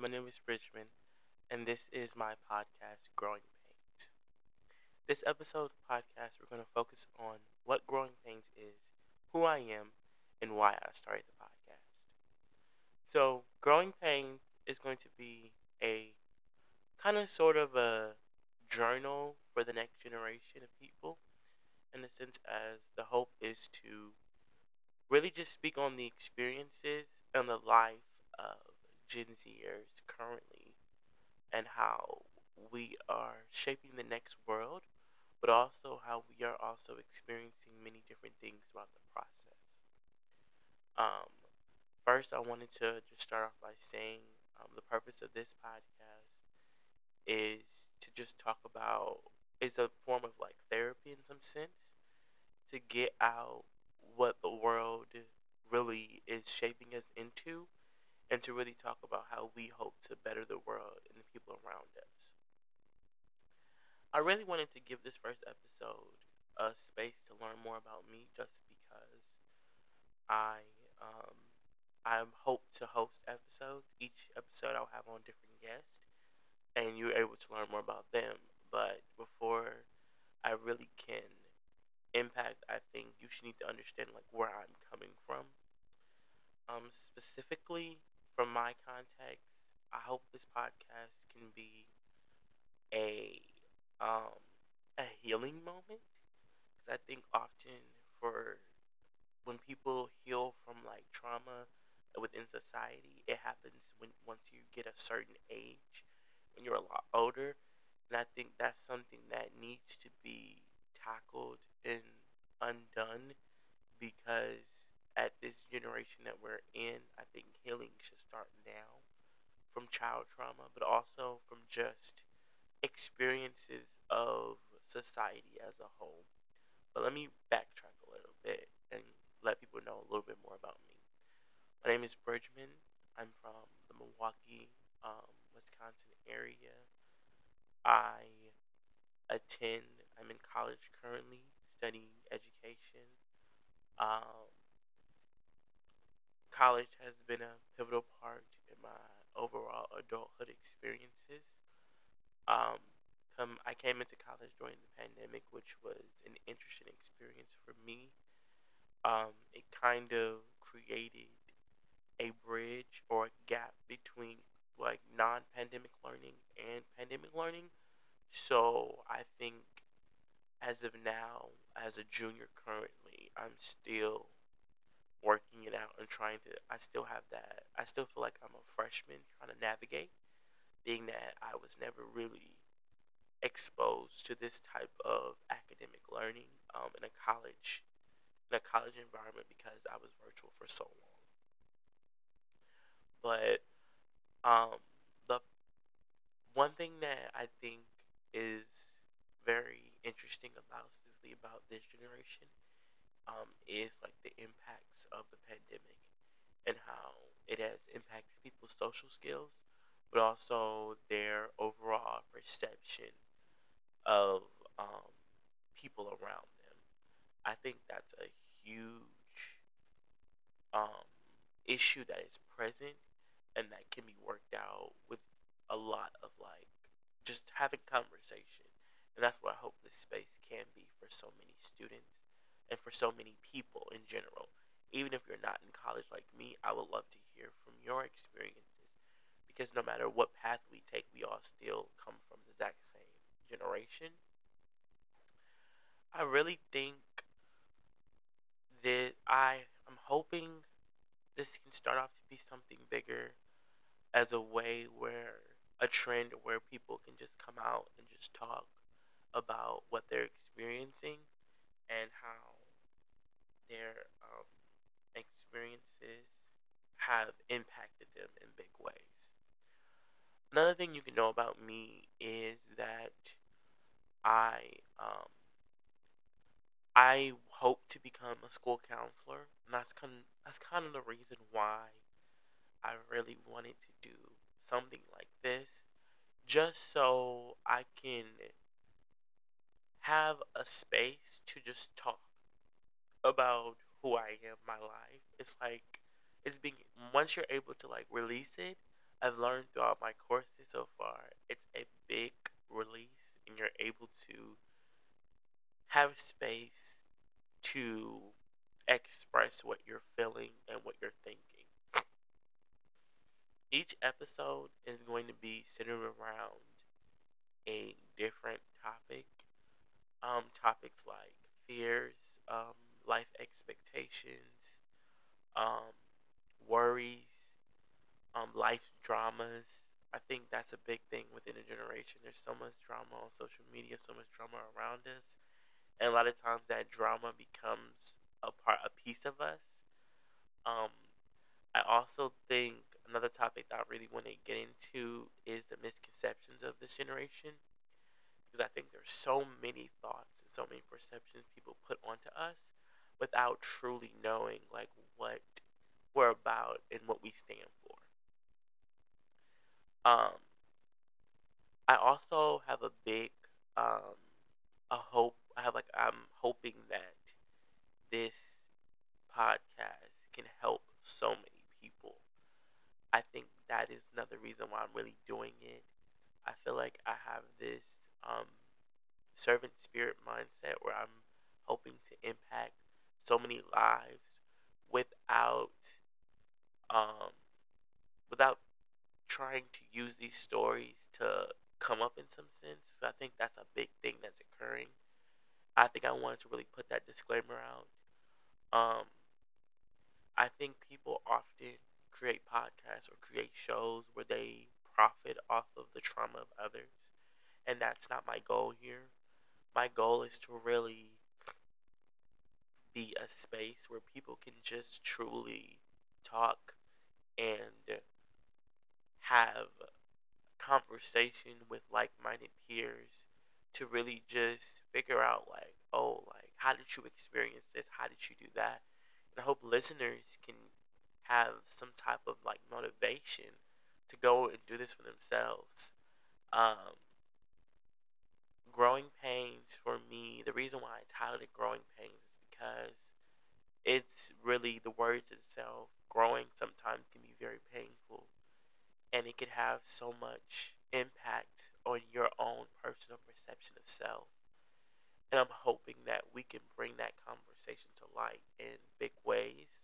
my name is Bridgeman, and this is my podcast, Growing Pains. This episode of the podcast, we're going to focus on what Growing Pains is, who I am, and why I started the podcast. So, Growing Pains is going to be a kind of sort of a journal for the next generation of people, in the sense as the hope is to really just speak on the experiences and the life of Gen Zers currently and how we are shaping the next world, but also how we are also experiencing many different things throughout the process. Um, first, I wanted to just start off by saying um, the purpose of this podcast is to just talk about is a form of like therapy in some sense to get out what the world really is shaping us into and to really talk about how we hope to better the world and the people around us. I really wanted to give this first episode a space to learn more about me just because I um, I hope to host episodes. Each episode I'll have on different guests and you're able to learn more about them. But before I really can impact, I think you should need to understand like where I'm coming from. Um, specifically, from my context, I hope this podcast can be a um, a healing moment. Because I think often for when people heal from like trauma within society, it happens when once you get a certain age, when you're a lot older, and I think that's something that needs to be tackled and undone because at this generation that we're in, I think healing should start now from child trauma, but also from just experiences of society as a whole. But let me backtrack a little bit and let people know a little bit more about me. My name is Bridgeman. I'm from the Milwaukee, um, Wisconsin area. I attend, I'm in college currently, studying education. Um, college has been a pivotal part in my overall adulthood experiences. Um, come, I came into college during the pandemic, which was an interesting experience for me. Um, it kind of created a bridge or a gap between like non-pandemic learning and pandemic learning. So I think as of now, as a junior currently, I'm still working it out and trying to I still have that I still feel like I'm a freshman trying to navigate being that I was never really exposed to this type of academic learning um, in a college in a college environment because I was virtual for so long. But um, the one thing that I think is very interesting about specifically about this generation um, is like the impacts of the pandemic and how it has impacted people's social skills, but also their overall perception of um, people around them. I think that's a huge um, issue that is present and that can be worked out with a lot of like just having conversation. And that's what I hope this space can be for so many students and for so many people in general. Even if you're not in college like me, I would love to hear from your experiences because no matter what path we take, we all still come from the exact same generation. I really think that I am hoping this can start off to be something bigger as a way where a trend where people can just come out and just talk about what they're experiencing and how their um, experiences have impacted them in big ways. Another thing you can know about me is that I um, I hope to become a school counselor, and that's kind of, that's kind of the reason why I really wanted to do something like this, just so I can have a space to just talk about who I am, my life. It's like it's being once you're able to like release it, I've learned throughout my courses so far, it's a big release, and you're able to have space to express what you're feeling and what you're thinking. Each episode is going to be centered around a different topic. Um, topics like fears, um, life expectations, um, worries, um, life dramas. I think that's a big thing within a generation. There's so much drama on social media, so much drama around us, and a lot of times that drama becomes a part, a piece of us. Um, I also think another topic that I really want to get into is the misconceptions of this generation, because I think there's so many thoughts and so many perceptions people put onto us without truly knowing like what we're about and what we stand for. Um, I also have a big um, a hope. I have like I'm hoping that this podcast can help so many people. I think that is another reason why I'm really doing it. I feel like I have this um, servant spirit mindset where I'm hoping to impact so many lives without um, without trying to use these stories to come up in some sense. I think that's a big thing that's occurring. I think I wanted to really put that disclaimer out. Um, I think people often create podcasts or create shows where they profit off of the trauma of others, and that's not my goal here. My goal is to really be a space where people can just truly talk and have conversation with like-minded peers to really just figure out like oh like how did you experience this? How did you do that? And i hope listeners can have some type of like motivation to go and do this for themselves. Um, growing pains for me the reason why i titled it growing pains because it's really the words itself growing sometimes can be very painful and it could have so much impact on your own personal perception of self. And I'm hoping that we can bring that conversation to light in big ways.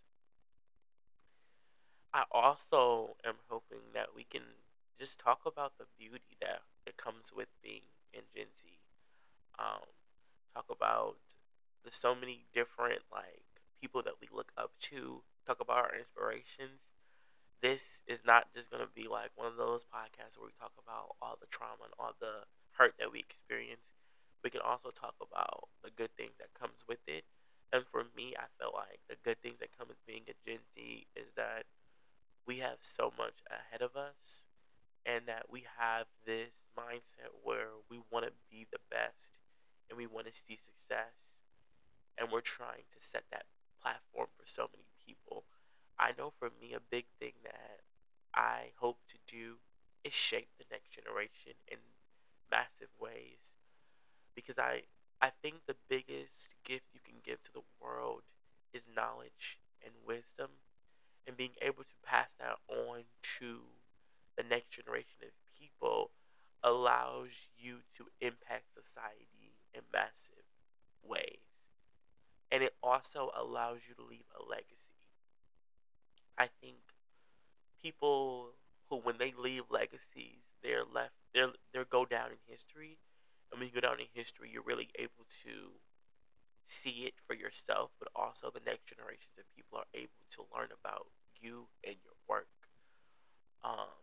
I also am hoping that we can just talk about the beauty that, that comes with being in Gen Z. Um, talk about the so many different like people that we look up to. Talk about our inspirations this is not just going to be like one of those podcasts where we talk about all the trauma and all the hurt that we experience. We can also talk about the good things that comes with it. And for me, I feel like the good things that come with being a Gen Z is that we have so much ahead of us and that we have this mindset where we want to be the best and we want to see success and we're trying to set that platform for so many people I know for me, a big thing that I hope to do is shape the next generation in massive ways. Because I, I think the biggest gift you can give to the world is knowledge and wisdom. And being able to pass that on to the next generation of people allows you to impact society in massive ways. And it also allows you to leave a legacy. I think people who, when they leave legacies, they're left, they're they're go down in history. And when you go down in history, you're really able to see it for yourself, but also the next generations of people are able to learn about you and your work. Um,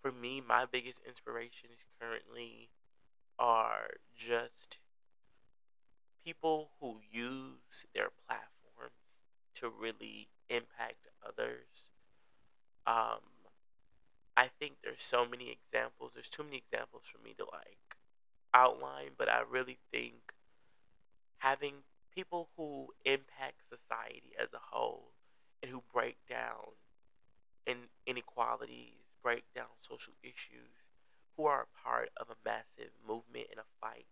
for me, my biggest inspirations currently are just people who use their platforms to really impact others. Um, I think there's so many examples. There's too many examples for me to like outline, but I really think having people who impact society as a whole and who break down in inequalities, break down social issues, who are a part of a massive movement and a fight,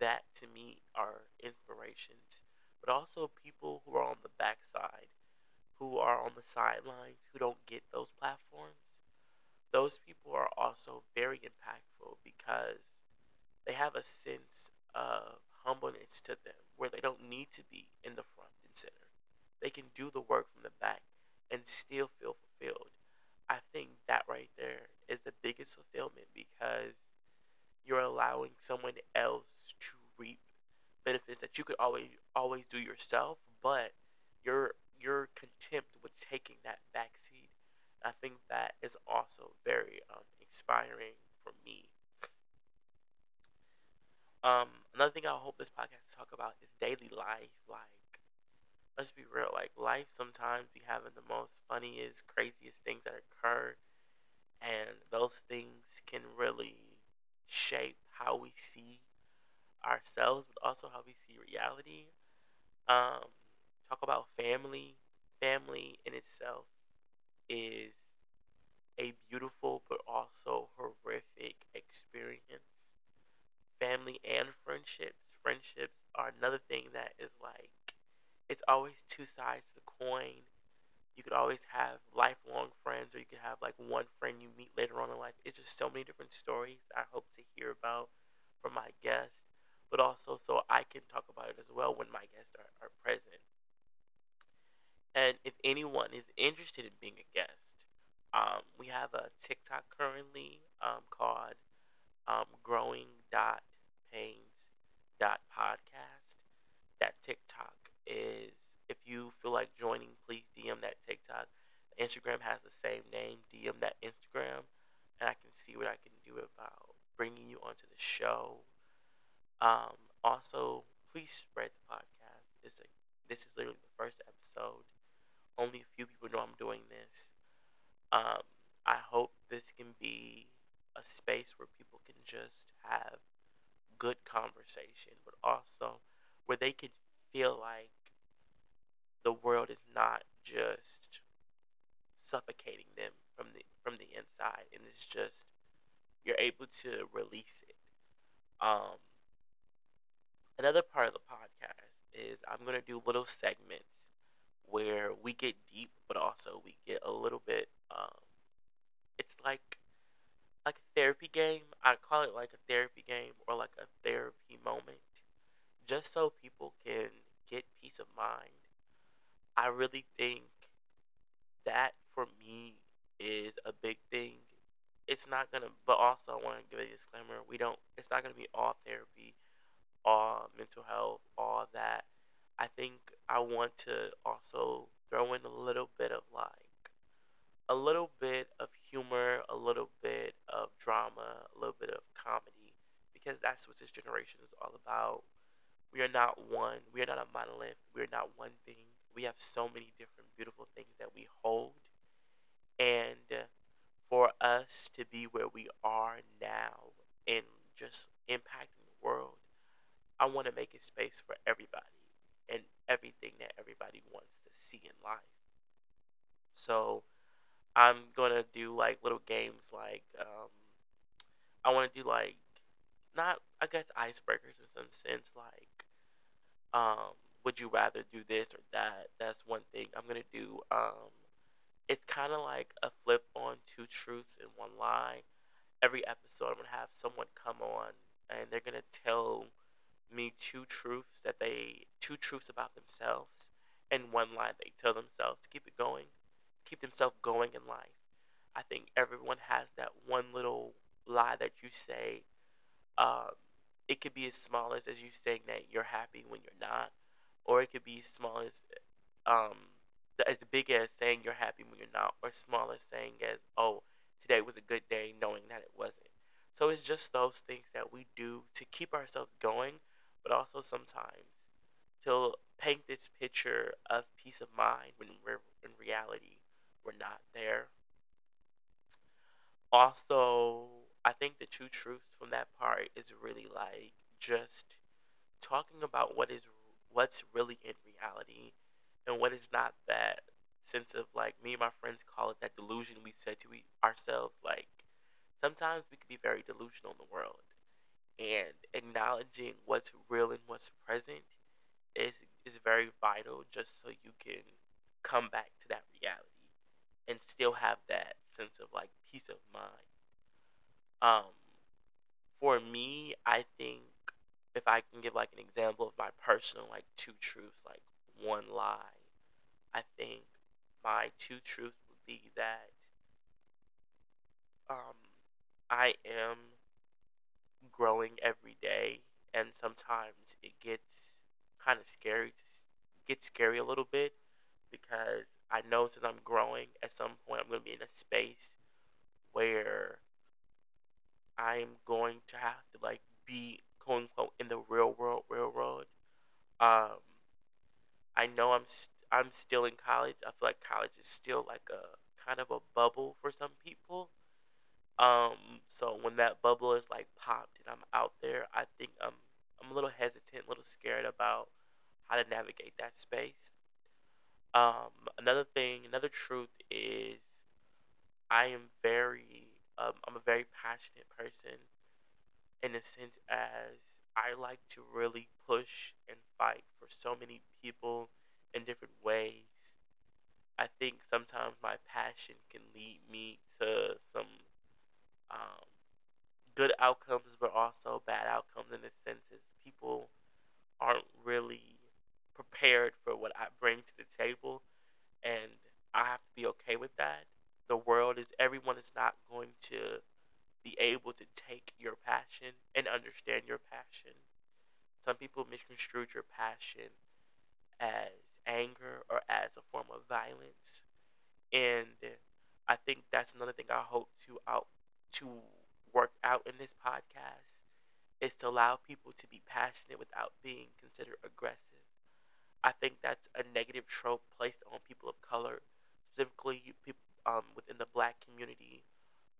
that to me are inspirations but also people who are on the backside who are on the sidelines who don't get those platforms, those people are also very impactful because they have a sense of humbleness to them where they don't need to be in the front and center. They can do the work from the back and still feel fulfilled. I think that right there is the biggest fulfillment because you're allowing someone else to reap benefits that you could always always do yourself, but you're you're with taking that backseat. I think that is also very um, inspiring for me. Um, another thing I hope this podcast talk about is daily life. Like, let's be real. Like, life sometimes be having the most funniest, craziest things that occur, and those things can really shape how we see ourselves, but also how we see reality. Um, talk about family. Family in itself is a beautiful but also horrific experience. Family and friendships. Friendships are another thing that is like, it's always two sides to the coin. You could always have lifelong friends, or you could have like one friend you meet later on in life. It's just so many different stories I hope to hear about from my guests, but also so I can talk about it as well when my guests are, are present. And if anyone is interested in being a guest, um, we have a TikTok currently um, called um, growing dot pains dot podcast. That TikTok is if you feel like joining, please DM that TikTok. Instagram has the same name. DM that Instagram, and I can see what I can do about bringing you onto the show. Um, also, please spread the podcast. It's a, this is literally the first episode. Only a few people know I'm doing this. Um, I hope this can be a space where people can just have good conversation, but also where they can feel like the world is not just suffocating them from the from the inside, and it's just you're able to release it. Um, another part of the podcast is I'm gonna do little segments where we get deep, but also we get a little bit. Um, it's like like a therapy game. I call it like a therapy game or like a therapy moment, just so people can get peace of mind. I really think that for me is a big thing. It's not gonna, but also I want to give a disclaimer. We don't. It's not gonna be all therapy, all mental health, all that I think I want to also throw in a little bit of like a little bit of humor, a little bit of drama, a little bit of comedy, because that's what this generation is all about. We are not one. We are not a monolith. We are not one thing. We have so many different beautiful things that we hold. And for us to be where we are now and just impacting the world, I want to make a space for everybody and everything that everybody wants to see in life. So I'm gonna do like little games like um, I want to do like not I guess icebreakers in some sense like um, would you rather do this or that? That's one thing I'm gonna do. Um, it's kind of like a flip on two truths and one lie. Every episode, I'm gonna have someone come on and they're gonna tell me two truths that they two truths about themselves and one lie they tell themselves to keep it going, keep themselves going in life. I think everyone has that one little lie that you say. Um, it could be as small as as you saying that you're happy when you're not, or it could be small as um, as big as saying you're happy when you're not, or small as saying as oh today was a good day, knowing that it wasn't. So it's just those things that we do to keep ourselves going but also sometimes to paint this picture of peace of mind when we're in reality we're not there. Also, I think the true truth from that part is really like just talking about what is what's really in reality and what is not that sense of like me and my friends call it that delusion we said to ourselves like sometimes we can be very delusional in the world and acknowledging what's real and what's present is is very vital just so you can come back to that reality and still have that sense of like peace of mind. Um, for me, I think if I can give like an example of my personal like two truths, like one lie, I think my two truths would be that um, I am growing every day, and sometimes it gets kind of scary to get scary a little bit because I know since I'm growing, at some point I'm going to be in a space where I'm going to have to like be quote unquote in the real world, real world. Um, I know I'm st- I'm still in college. I feel like college is still like a kind of a bubble for some people. Um, so when that bubble is like popped and I'm out there, I think I'm I'm a little hesitant, a little scared about how to navigate that space. Um, another thing, another truth is I am very um, I'm a very passionate person in a sense as I like to really push and fight for so many people in different ways. I think sometimes my passion can lead me to some um, good outcomes, but also bad outcomes in the sense is people aren't really prepared for what I bring to the table, and I have to be okay with that. The world is everyone is not going to be able to take your passion and understand your passion. Some people misconstrue your passion as anger or as a form of violence, and I think that's another thing I hope to out to work out in this podcast is to allow people to be passionate without being considered aggressive. I think that's a negative trope placed on people of color, specifically people um, within the black community.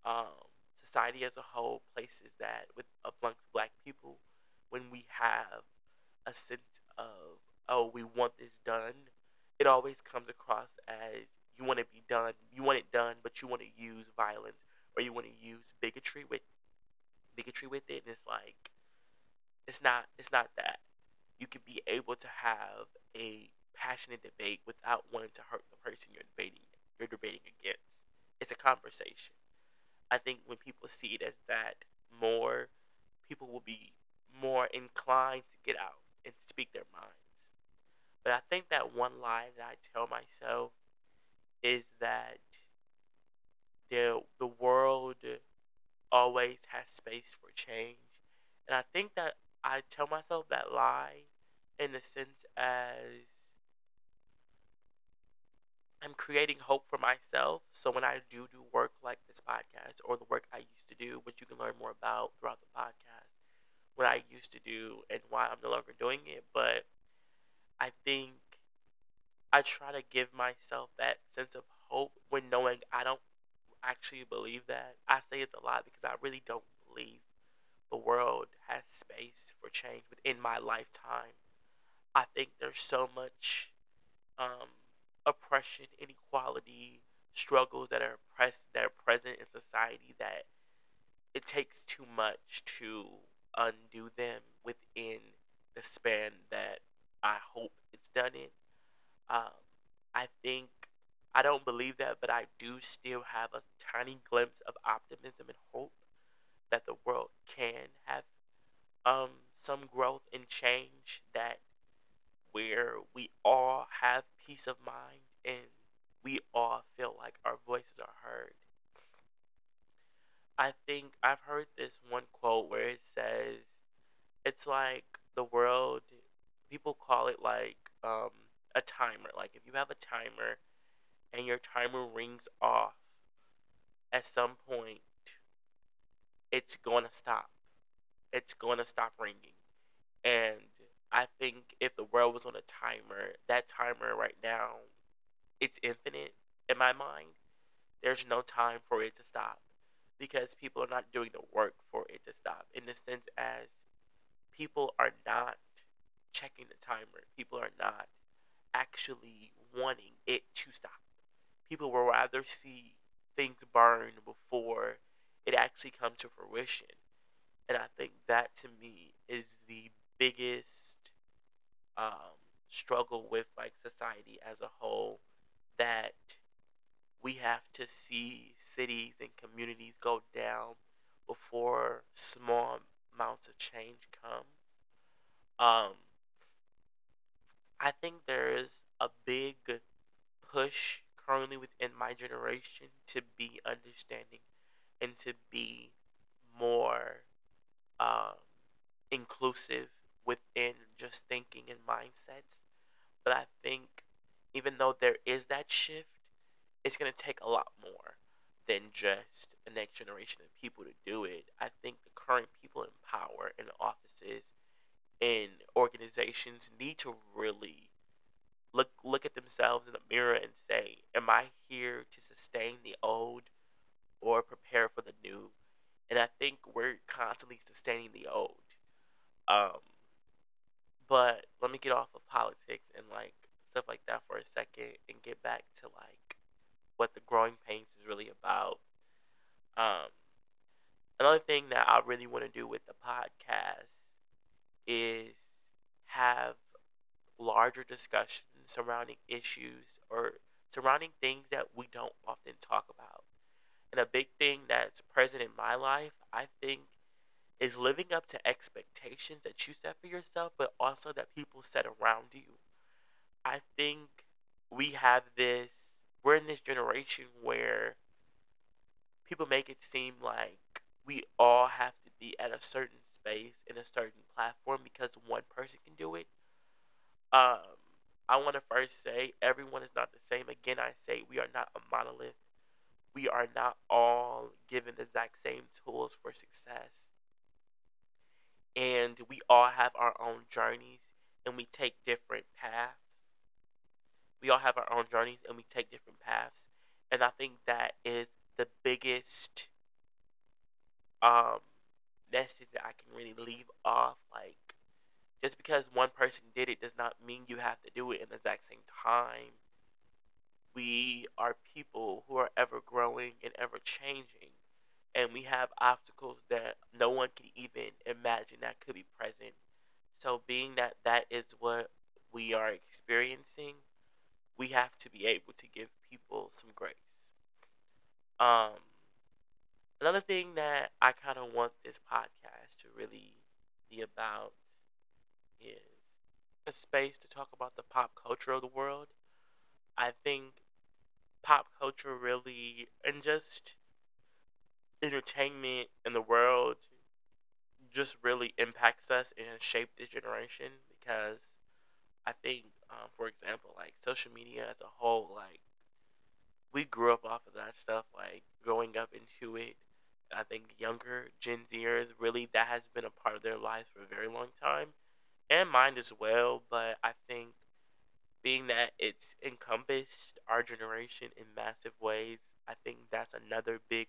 Um, society as a whole places that with amongst black people when we have a sense of oh we want this done it always comes across as you want to be done you want it done but you want to use violence or you want to use bigotry with bigotry with it and it's like it's not it's not that. You can be able to have a passionate debate without wanting to hurt the person you're debating you're debating against. It's a conversation i think when people see it as that more people will be more inclined to get out and speak their minds but i think that one lie that i tell myself is that the the world always has space for change. And I think that I tell myself that lie in the sense as I'm creating hope for myself. So when I do do work like this podcast or the work I used to do, which you can learn more about throughout the podcast, what I used to do and why I'm no longer doing it, but I think I try to give myself that sense of hope when knowing I don't actually believe that. I say it's a lot because I really don't believe the world has space for change within my lifetime. I think there's so much um, oppression, inequality, struggles that are that are present in society that it takes too much to undo them within the span that I hope it's done in. Um, I think I don't believe that, but I do still have a tiny glimpse of optimism and hope that the world can have um, some growth and change that where we all have peace of mind and we all feel like our voices are heard. I think I've heard this one quote where it says, it's like the world, people call it like um, a timer. Like if you have a timer and your timer rings off, at some point, it's going to stop. It's going to stop ringing. And I think if the world was on a timer, that timer right now, it's infinite in my mind. There's no time for it to stop because people are not doing the work for it to stop. In the sense as people are not checking the timer, people are not actually wanting it to stop people will rather see things burn before it actually comes to fruition. And I think that to me is the biggest um, struggle with like society as a whole that we have to see cities and communities go down before small amounts of change comes. Um, I think there is a big push currently within my generation to be understanding and to be more um, inclusive within just thinking and mindsets. But I think even though there is that shift, it's going to take a lot more than just the next generation of people to do it. I think the current people in power in offices and organizations need to really look look at themselves in the mirror and say, "Am I here to sustain the old or prepare for the new?" And I think we're constantly sustaining the old. Um, but let me get off of politics and like stuff like that for a second and get back to like what the growing pains is really about. Um, another thing that I really want to do with the podcast is have larger discussions surrounding issues or surrounding things that we don't often talk about. And a big thing that's present in my life, I think, is living up to expectations that you set for yourself, but also that people set around you. I think we have this, we're in this generation where people make it seem like we all have to be at a certain space in a certain platform because one person can do it. Um, I want to first say everyone is not the same. Again, I say we are not a monolith. We are not all given the exact same tools for success. And we all have our own journeys and we take different paths. We all have our own journeys and we take different paths. And I think that is the biggest um message that I can really leave off. Like just because one person did it does not mean you have to do it in the exact same time. We are people who are ever growing and ever changing. And we have obstacles that no one can even imagine that could be present. So, being that that is what we are experiencing, we have to be able to give people some grace. Um, another thing that I kind of want this podcast to really be about is a space to talk about the pop culture of the world. I think pop culture really, and just entertainment in the world, just really impacts us and shaped this generation because I think, um, for example, like social media as a whole, like we grew up off of that stuff, like growing up into it. I think younger Gen Zers really that has been a part of their lives for a very long time and mine as well. But I think being that it's encompassed our generation in massive ways, I think that's another big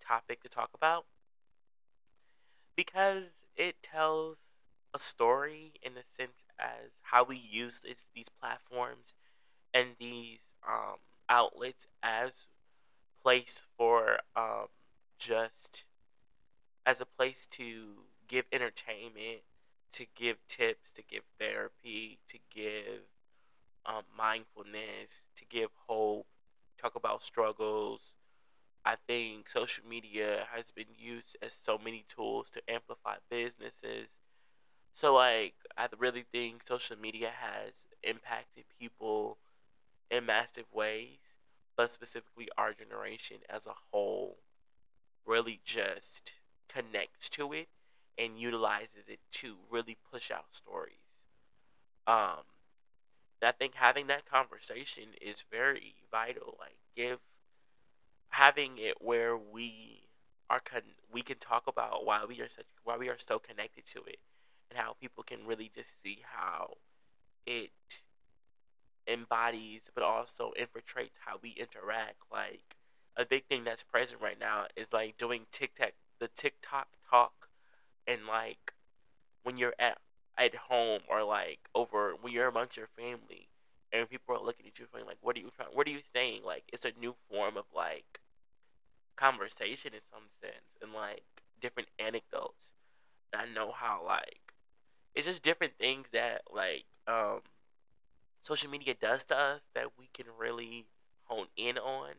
topic to talk about because it tells a story in a sense as how we use this, these platforms and these um, outlets as place for um, just as a place to give entertainment to give tips, to give therapy, to give um, mindfulness, to give hope, talk about struggles. I think social media has been used as so many tools to amplify businesses. So, like, I really think social media has impacted people in massive ways, but specifically our generation as a whole really just connects to it and utilizes it to really push out stories. Um, I think having that conversation is very vital. Like, give having it where we are con- we can talk about why we are such why we are so connected to it, and how people can really just see how it embodies, but also infiltrates how we interact. Like a big thing that's present right now is like doing TikTok, the TikTok talk and like when you're at at home or like over when you're amongst your family and people are looking at you feeling like what are you trying what are you saying like it's a new form of like conversation in some sense and like different anecdotes i know how like it's just different things that like um social media does to us that we can really hone in on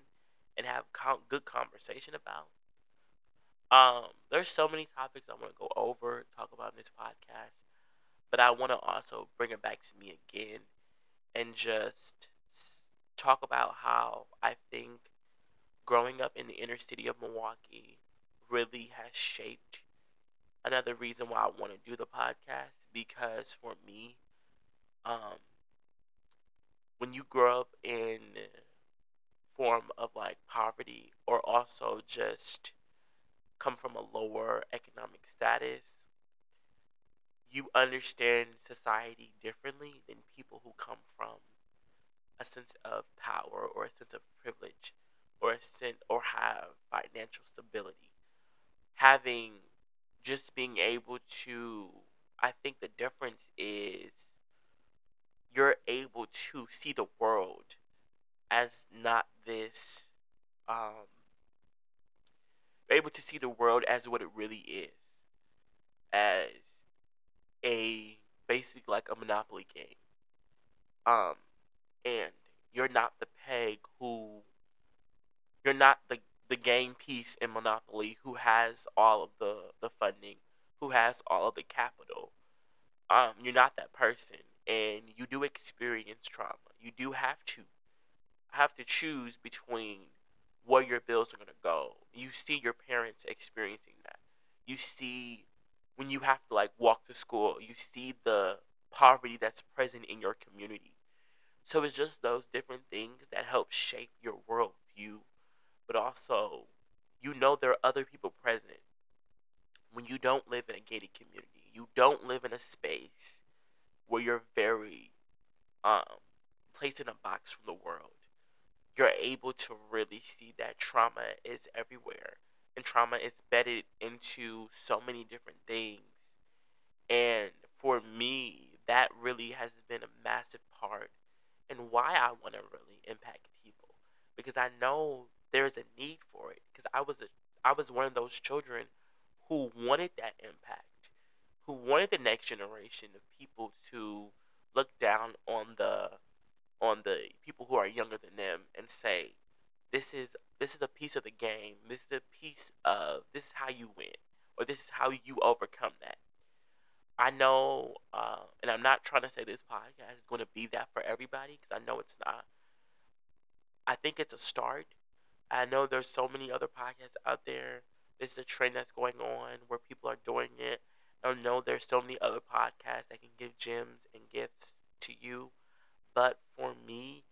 and have good conversation about. Um, there's so many topics I want to go over, talk about in this podcast, but I want to also bring it back to me again and just talk about how I think growing up in the inner city of Milwaukee really has shaped another reason why I want to do the podcast because for me, um, when you grow up in form of like poverty or also just come from a lower economic status, you understand society differently than people who come from a sense of power or a sense of privilege or a sense or have financial stability. Having just being able to I think the difference is you're able to see the world as not this um able to see the world as what it really is as a basic like a monopoly game um and you're not the peg who you're not the the game piece in monopoly who has all of the the funding who has all of the capital um you're not that person and you do experience trauma you do have to have to choose between where your bills are going to go. You see your parents experiencing that. You see when you have to like walk to school, you see the poverty that's present in your community. So it's just those different things that help shape your worldview, but also you know there are other people present when you don't live in a gated community. You don't live in a space where you're very um, placed in a box from the world you're able to really see that trauma is everywhere and trauma is bedded into so many different things. And for me, that really has been a massive part in why I want to really impact people because I know there's a need for it because I was a I was one of those children who wanted that impact, who wanted the next generation of people to look down on the on the people who are younger than them and say, "This is this is a piece of the game. This is a piece of this is how you win, or this is how you overcome that." I know, uh, and I'm not trying to say this podcast is going to be that for everybody because I know it's not. I think it's a start. I know there's so many other podcasts out there. This is a trend that's going on where people are doing it. I know there's so many other podcasts that can give gems and gifts to you but for me,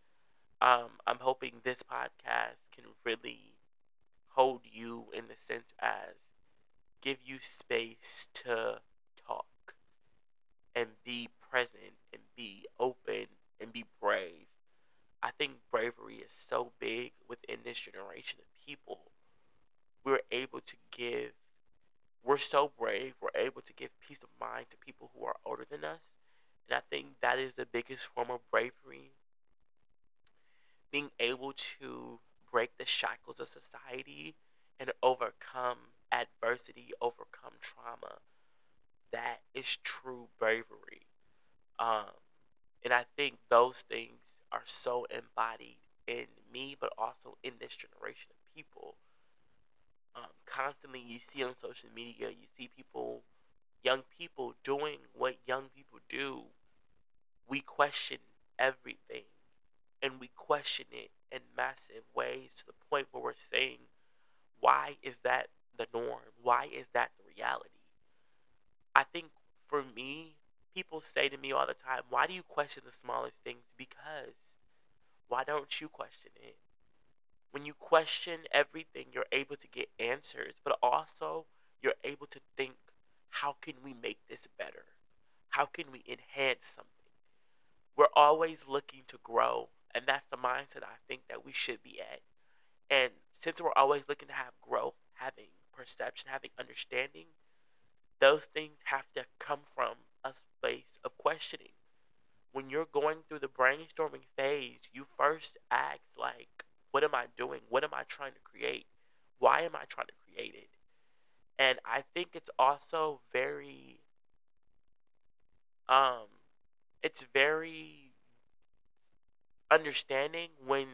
um, I'm hoping this podcast can really hold you in the sense as give you space to talk and be present and be open and be brave. I think bravery is so big within this generation of people. We're able to give, we're so brave, we're able to give peace of mind to people who are older than us and I think that is the biggest form of bravery. Being able to break the shackles of society and overcome adversity, overcome trauma. That is true bravery. Um, and I think those things are so embodied in me, but also in this generation of people. Um, constantly, you see on social media, you see people young people doing what young people do, we question everything. And we question it in massive ways to the point where we're saying, why is that the norm? Why is that the reality? I think for me, people say to me all the time, why do you question the smallest things? Because why don't you question it? When you question everything, you're able to get answers, but also you're able to think how can we make this better? How can we enhance something? We're always looking to grow, and that's the mindset I think that we should be at. And since we're always looking to have growth, having perception, having understanding, those things have to come from a space of questioning. When you're going through the brainstorming phase, you first ask, like, what am I doing? What am I trying to create? Why am I trying to create it? and I think it's also very um it's very understanding when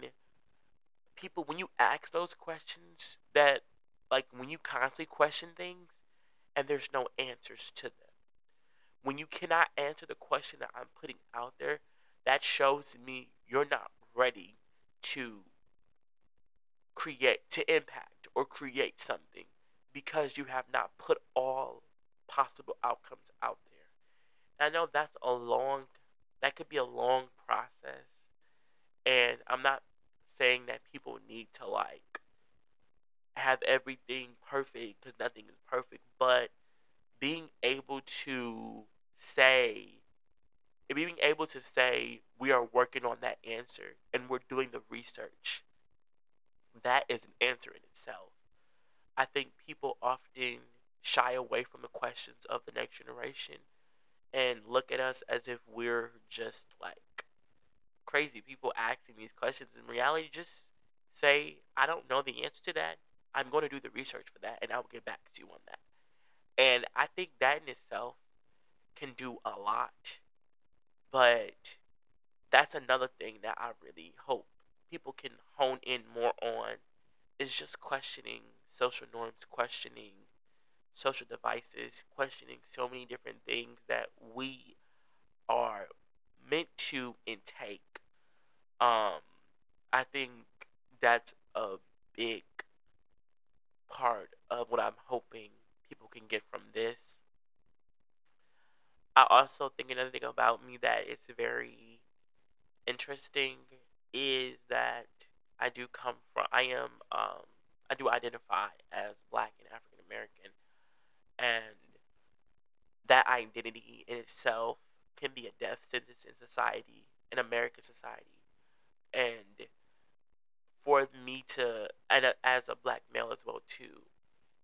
people when you ask those questions that like when you constantly question things and there's no answers to them. When you cannot answer the question that I'm putting out there, that shows me you're not ready to create to impact or create something because you have not put all possible outcomes out there. And I know that's a long that could be a long process and I'm not saying that people need to like have everything perfect because nothing is perfect, but being able to say being able to say we are working on that answer and we're doing the research that is an answer in itself. I think people often shy away from the questions of the next generation and look at us as if we're just like crazy. People asking these questions in reality just say i don't know the answer to that. I'm going to do the research for that and i'll get back to you on that. And i think that in itself can do a lot but that's another thing that i really hope people can hone in more on is just questioning social norms questioning social devices questioning so many different things that we are meant to intake um, I think that's a big part of what I'm hoping people can get from this. I also think another thing about me that is very interesting is that I do come from I am um, I do identify as black and African American and that identity in itself can be a death sentence in society in American society. And for me to and as a black male as well too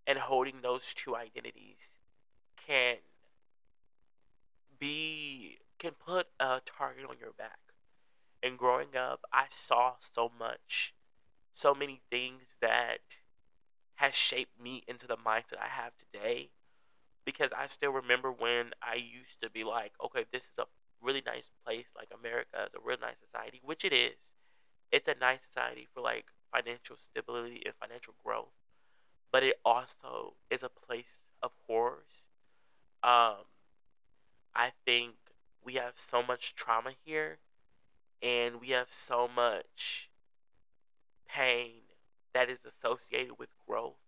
and holding those two identities can be can put a target on your back and growing up i saw so much so many things that has shaped me into the mindset i have today because i still remember when i used to be like okay this is a really nice place like america is a really nice society which it is it's a nice society for like financial stability and financial growth, but it also is a place of horrors. Um, I think we have so much trauma here, and we have so much pain that is associated with growth,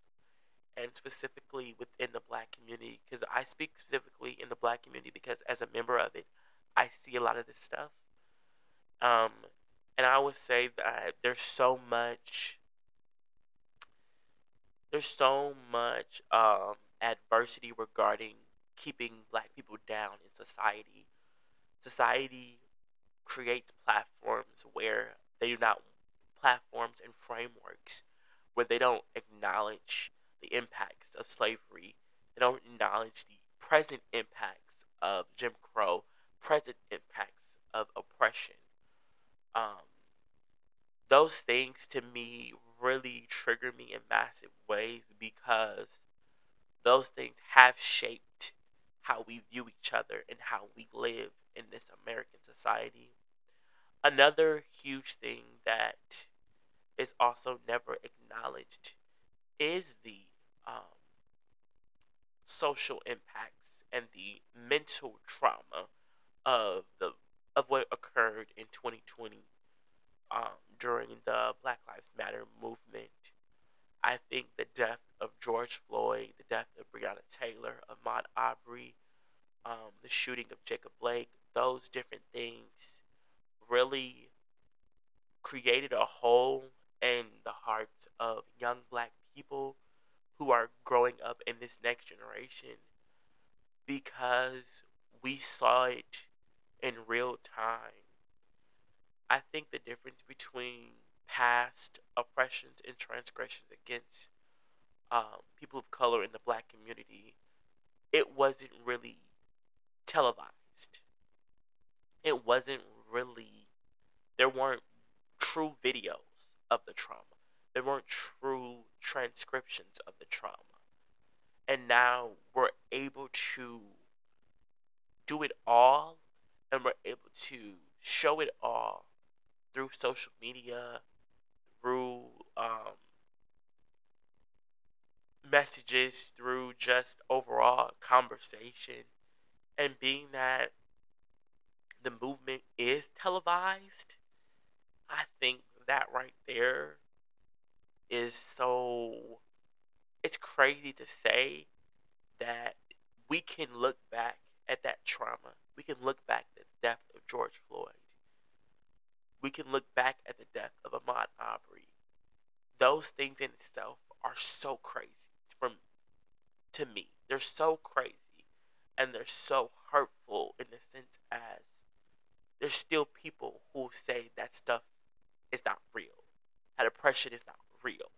and specifically within the black community. Because I speak specifically in the black community because as a member of it, I see a lot of this stuff. Um, and I would say that there's so much there's so much um, adversity regarding keeping black people down in society. Society creates platforms where they do not platforms and frameworks where they don't acknowledge the impacts of slavery. They don't acknowledge the present impacts of Jim Crow, present impacts of oppression. Um, those things to me really trigger me in massive ways because those things have shaped how we view each other and how we live in this American society. Another huge thing that is also never acknowledged is the um, social impacts and the mental trauma of the of what occurred in 2020 um, during the Black Lives Matter movement. I think the death of George Floyd, the death of Breonna Taylor, Ahmaud Arbery, um, the shooting of Jacob Blake, those different things really created a hole in the hearts of young black people who are growing up in this next generation because we saw it in real time. I think the difference between past oppressions and transgressions against um, people of color in the black community, it wasn't really televised. It wasn't really, there weren't true videos of the trauma, there weren't true transcriptions of the trauma. And now we're able to do it all and we're able to show it all through social media, through um, messages, through just overall conversation and being that the movement is televised, I think that right there is so it's crazy to say that we can look back at that trauma. We can look back at the death of George Floyd. We can look back at the death of Ahmaud Arbery. Those things in itself are so crazy from to me. They're so crazy and they're so hurtful in the sense as there's still people who say that stuff is not real. That oppression is not real.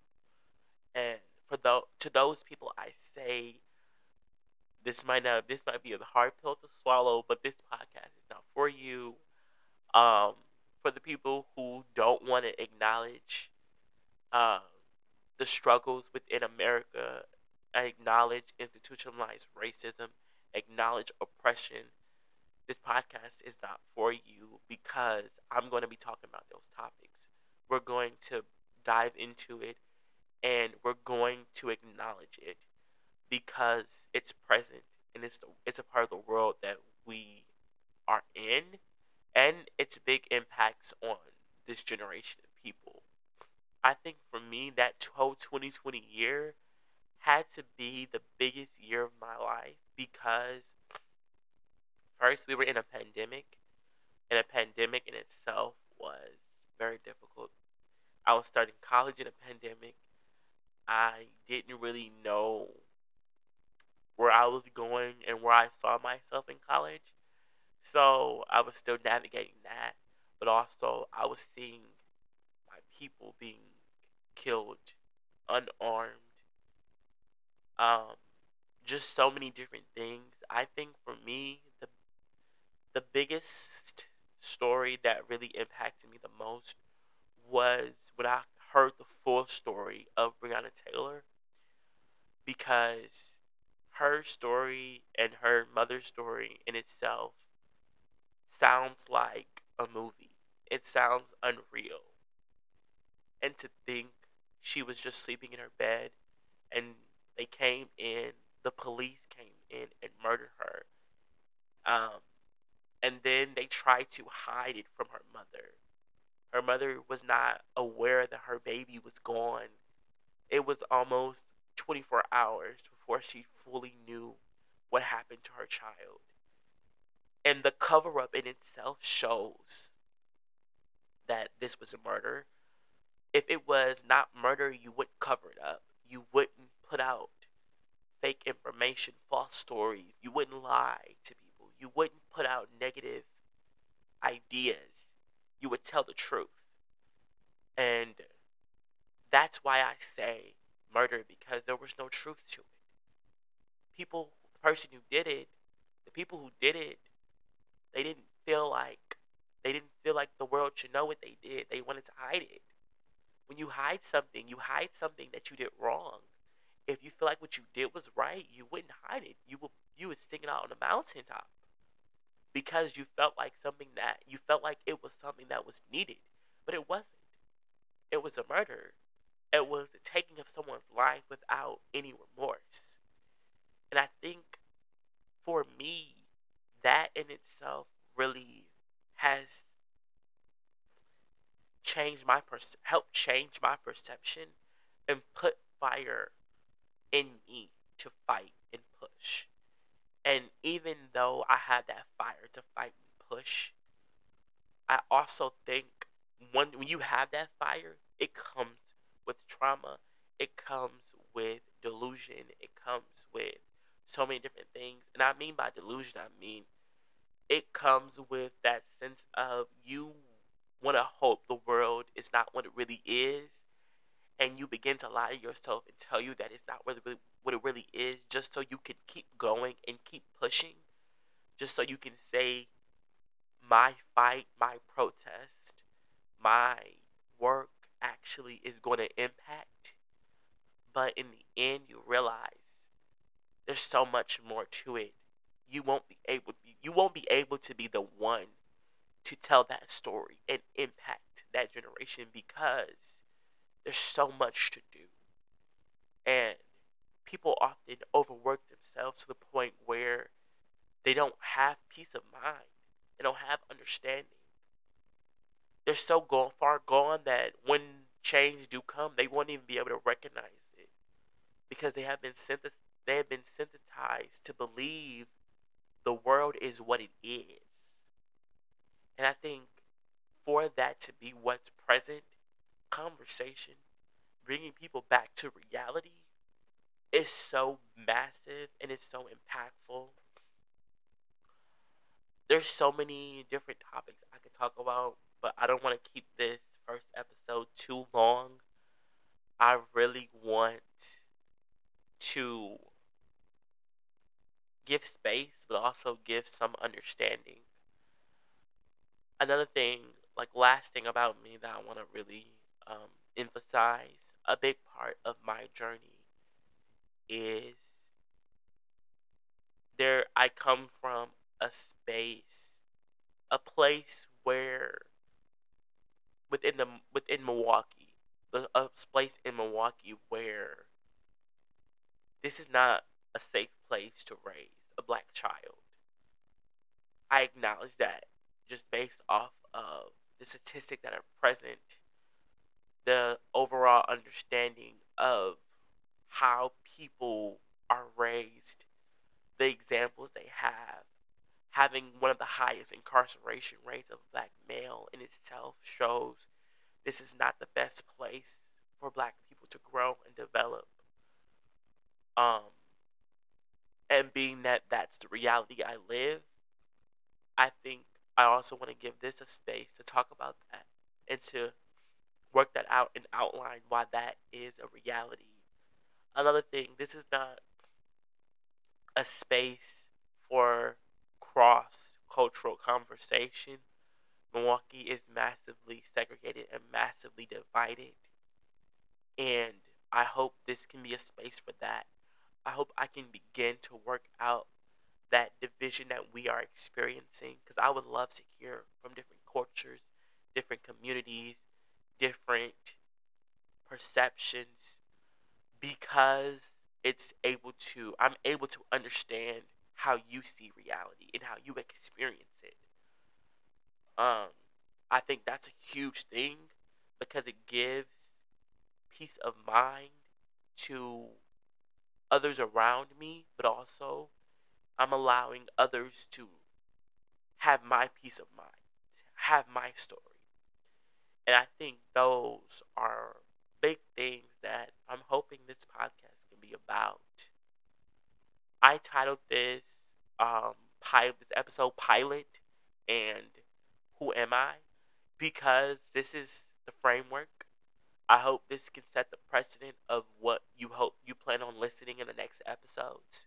And for those to those people I say this might not this might be a hard pill to swallow, but this podcast is not for you. Um, for the people who don't want to acknowledge um, the struggles within America, acknowledge institutionalized racism, acknowledge oppression. This podcast is not for you because I'm going to be talking about those topics. We're going to dive into it and we're going to acknowledge it because it's present and it's the, it's a part of the world that we are in and its big impacts on this generation of people. I think for me that whole 2020 year had to be the biggest year of my life because first we were in a pandemic and a pandemic in itself was very difficult. I was starting college in a pandemic. I didn't really know where I was going and where I saw myself in college. So I was still navigating that, but also I was seeing my people being killed unarmed. Um, just so many different things. I think for me, the the biggest story that really impacted me the most was when I heard the full story of Breonna Taylor because her story and her mother's story in itself sounds like a movie. It sounds unreal. And to think she was just sleeping in her bed and they came in, the police came in and murdered her. Um, and then they tried to hide it from her mother. Her mother was not aware that her baby was gone. It was almost 24 hours before she fully knew what happened to her child. And the cover up in itself shows that this was a murder. If it was not murder, you wouldn't cover it up. You wouldn't put out fake information, false stories. You wouldn't lie to people. You wouldn't put out negative ideas. You would tell the truth. And that's why I say murder because there was no truth to it. People, the person who did it, the people who did it, they didn't feel like they didn't feel like the world should know what they did. They wanted to hide it. When you hide something, you hide something that you did wrong. If you feel like what you did was right, you wouldn't hide it. You would you would stick it out on the mountaintop because you felt like something that you felt like it was something that was needed, but it wasn't. It was a murder. It was the taking of someone's life without any remorse. And I think for me, that in itself really has changed my per- helped change my perception and put fire in me to fight and push. And even though I had that fire to fight and push, I also think when, when you have that fire, it comes with trauma, it comes with delusion, it comes with so many different things. And I mean by delusion, I mean it comes with that sense of you want to hope the world is not what it really is. And you begin to lie to yourself and tell you that it's not it really, what it really is, just so you can keep going and keep pushing, just so you can say, my fight, my protest, my work actually is going to impact. But in the end, you realize there's so much more to it. You won't be able you won't be able to be the one to tell that story and impact that generation because there's so much to do. And people often overwork themselves to the point where they don't have peace of mind. They don't have understanding. They're so gone, far gone that when change do come, they won't even be able to recognize it because they have been. They have been sensitized to believe the world is what it is, and I think for that to be what's present, conversation, bringing people back to reality, is so massive and it's so impactful there's so many different topics I could talk about, but I don't want to keep this first episode too long. I really want to give space, but also give some understanding. Another thing, like last thing about me that I want to really um, emphasize, a big part of my journey is there. I come from a space, a place where within the within Milwaukee, the a place in Milwaukee where this is not a safe place to raise a black child. I acknowledge that just based off of the statistics that are present, the overall understanding of how people are raised, the examples they have, having one of the highest incarceration rates of black male in itself shows this is not the best place for black people to grow and develop. Um, and being that that's the reality I live, I think I also want to give this a space to talk about that and to work that out and outline why that is a reality. Another thing, this is not a space for cross cultural conversation. Milwaukee is massively segregated and massively divided. And I hope this can be a space for that. I hope I can begin to work out that division that we are experiencing because I would love to hear from different cultures, different communities, different perceptions because it's able to I'm able to understand how you see reality and how you experience it. Um, I think that's a huge thing because it gives peace of mind to others around me, but also I'm allowing others to have my peace of mind, have my story. And I think those are big things that I'm hoping this podcast can be about. I titled this um pilot this episode pilot and who am I? Because this is the framework. I hope this can set the precedent of what you hope you plan on listening in the next episodes.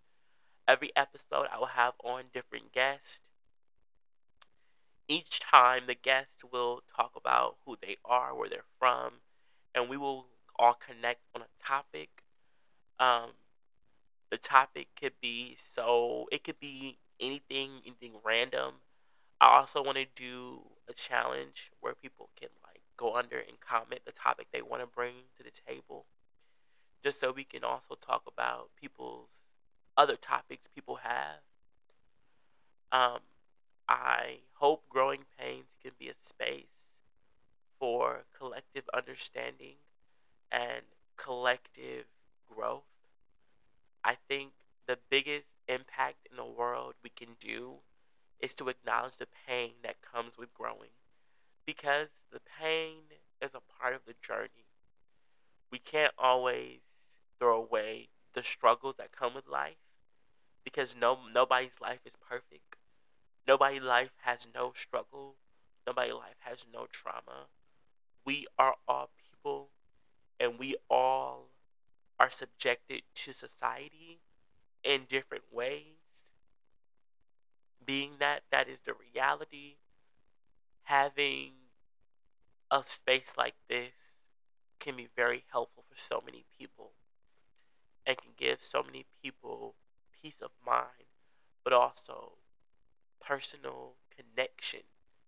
Every episode I will have on different guests. Each time the guests will talk about who they are, where they're from, and we will all connect on a topic. Um, the topic could be so it could be anything anything random. I also want to do a challenge where people can like go under and comment the topic they want to bring to the table. Just so we can also talk about people's other topics people have. Um, i hope growing pains can be a space for collective understanding and collective growth I think the biggest impact in the world we can do is to acknowledge the pain that comes with growing. Because the pain is a part of the journey. We can't always throw away the struggles that come with life because no nobody's life is perfect. Nobody's life has no struggle. Nobody's life has no trauma. We are all people and we all are subjected to society in different ways. Being that that is the reality, having a space like this can be very helpful for so many people and can give so many people peace of mind, but also personal connection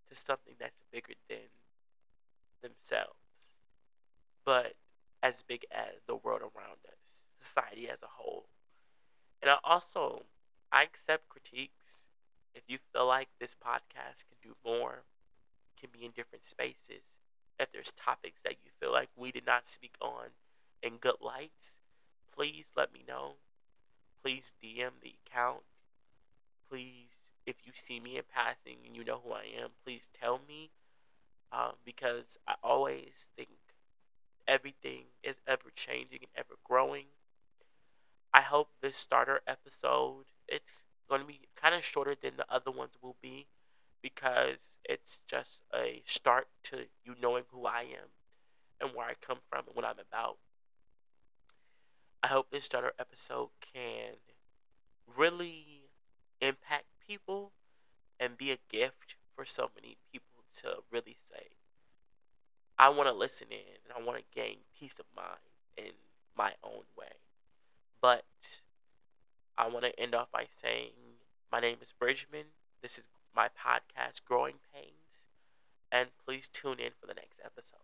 to something that's bigger than themselves. But as big as the world around us, society as a whole. And I also I accept critiques. If you feel like this podcast can do more, can be in different spaces, if there's topics that you feel like we did not speak on in good lights, please let me know. Please DM the account. Please, if you see me in passing and you know who I am, please tell me. Um, because I always think everything is ever changing and ever growing. I hope this starter episode it's going to be kind of shorter than the other ones will be because it's just a start to you knowing who I am and where I come from and what I'm about. I hope this starter episode can really impact people and be a gift for so many people to really say, I want to listen in and I want to gain peace of mind in my own way. But I want to end off by saying, my name is Bridgeman. This is my podcast, Growing Pains. And please tune in for the next episode.